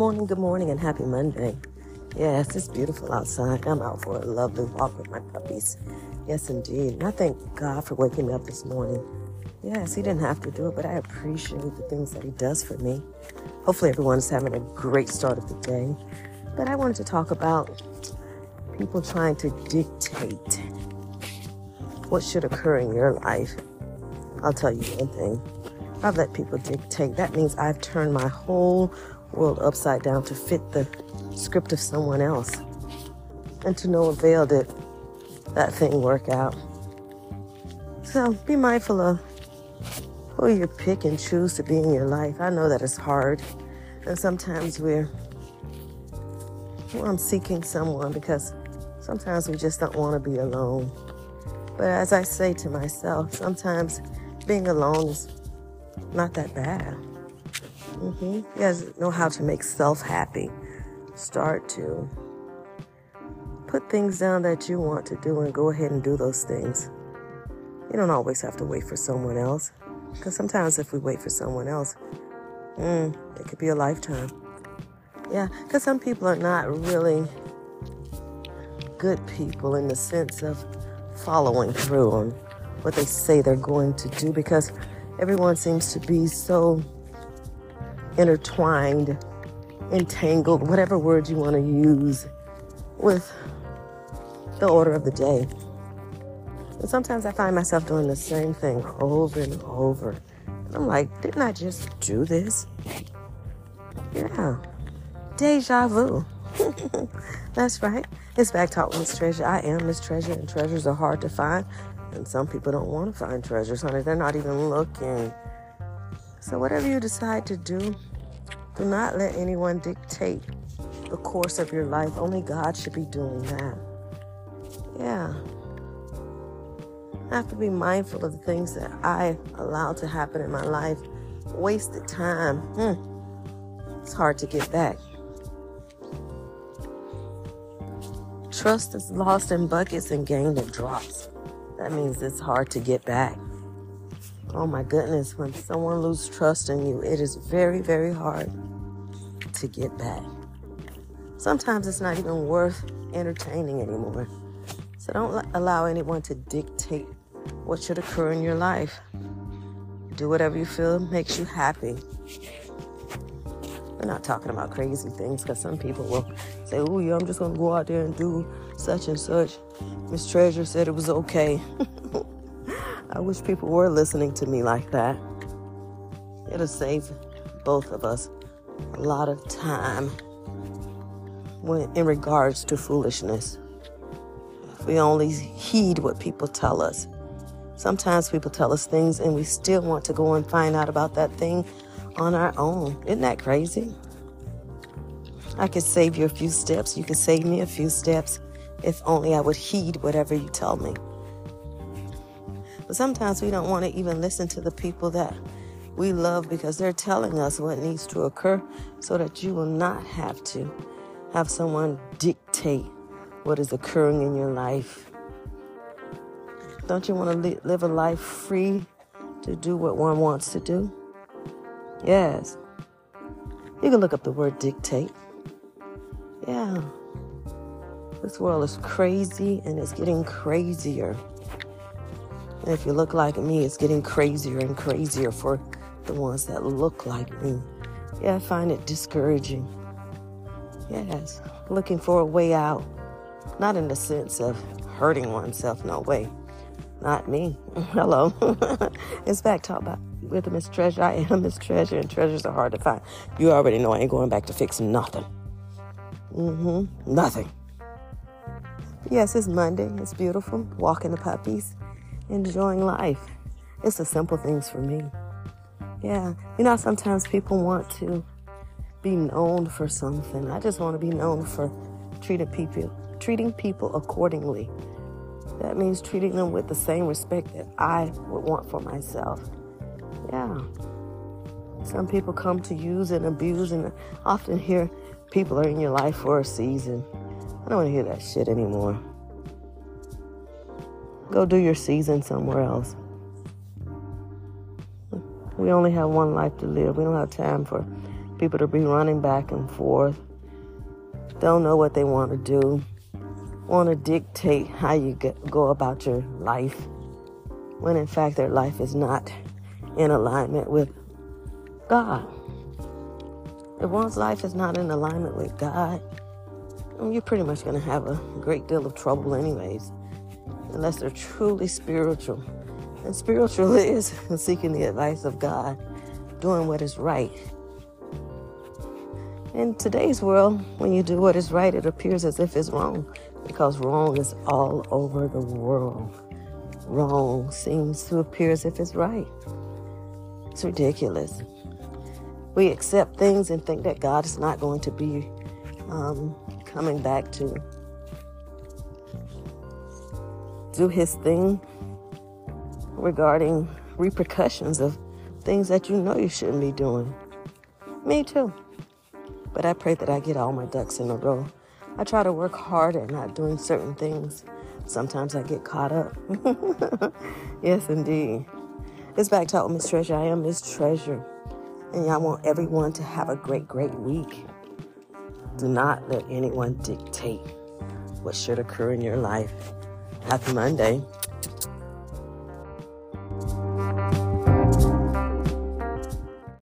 morning, good morning, and happy Monday. Yes, it's beautiful outside. I'm out for a lovely walk with my puppies. Yes, indeed. And I thank God for waking me up this morning. Yes, He didn't have to do it, but I appreciate the things that He does for me. Hopefully, everyone's having a great start of the day. But I wanted to talk about people trying to dictate what should occur in your life. I'll tell you one thing. I've let people dictate. That means I've turned my whole world upside down to fit the script of someone else. And to no avail did that thing work out. So be mindful of who you pick and choose to be in your life. I know that it's hard. And sometimes we're well, I'm seeking someone because sometimes we just don't want to be alone. But as I say to myself, sometimes being alone is not that bad. Mm-hmm. You guys know how to make self happy. Start to put things down that you want to do and go ahead and do those things. You don't always have to wait for someone else. Because sometimes if we wait for someone else, mm, it could be a lifetime. Yeah, because some people are not really good people in the sense of following through on what they say they're going to do because everyone seems to be so intertwined, entangled, whatever word you want to use, with the order of the day. And sometimes I find myself doing the same thing over and over. And I'm like, didn't I just do this? Yeah. Deja vu. That's right. It's back talk with Miss Treasure. I am Miss Treasure, and treasures are hard to find. And some people don't want to find treasures, honey. They're not even looking. So, whatever you decide to do, do not let anyone dictate the course of your life. Only God should be doing that. Yeah. I have to be mindful of the things that I allow to happen in my life. Wasted time. Hmm. It's hard to get back. Trust is lost in buckets and gained in drops. That means it's hard to get back. Oh my goodness, when someone loses trust in you, it is very, very hard to get back. Sometimes it's not even worth entertaining anymore. So don't allow anyone to dictate what should occur in your life. Do whatever you feel makes you happy. We're not talking about crazy things because some people will say, oh, yeah, I'm just going to go out there and do such and such. Miss Treasure said it was okay. I wish people were listening to me like that. It'll save both of us a lot of time when in regards to foolishness. If we only heed what people tell us. Sometimes people tell us things and we still want to go and find out about that thing on our own. Isn't that crazy? I could save you a few steps. You could save me a few steps if only I would heed whatever you tell me. But sometimes we don't want to even listen to the people that we love because they're telling us what needs to occur so that you will not have to have someone dictate what is occurring in your life. Don't you want to li- live a life free to do what one wants to do? Yes. You can look up the word dictate. Yeah. This world is crazy and it's getting crazier. And if you look like me, it's getting crazier and crazier for the ones that look like me. Yeah, I find it discouraging. Yes, looking for a way out. Not in the sense of hurting oneself, no way. Not me. Hello. it's back talk about with Miss Treasure. I am Miss Treasure, and treasures are hard to find. You already know I ain't going back to fix nothing. Mm-hmm. Nothing. Yes, it's Monday. It's beautiful. Walking the puppies, enjoying life. It's the simple things for me. Yeah. You know, sometimes people want to be known for something. I just want to be known for treating people treating people accordingly. That means treating them with the same respect that I would want for myself. Yeah. Some people come to use and abuse and often hear people are in your life for a season. I don't want to hear that shit anymore. Go do your season somewhere else. We only have one life to live. We don't have time for People to be running back and forth, don't know what they want to do, want to dictate how you go about your life, when in fact their life is not in alignment with God. If one's life is not in alignment with God, you're pretty much going to have a great deal of trouble, anyways, unless they're truly spiritual. And spiritual is seeking the advice of God, doing what is right. In today's world, when you do what is right, it appears as if it's wrong because wrong is all over the world. Wrong seems to appear as if it's right. It's ridiculous. We accept things and think that God is not going to be um, coming back to do his thing regarding repercussions of things that you know you shouldn't be doing. Me too. But I pray that I get all my ducks in a row. I try to work hard at not doing certain things. Sometimes I get caught up. yes, indeed. It's back to Miss Treasure. I am Miss Treasure. And I want everyone to have a great, great week. Do not let anyone dictate what should occur in your life. Happy Monday.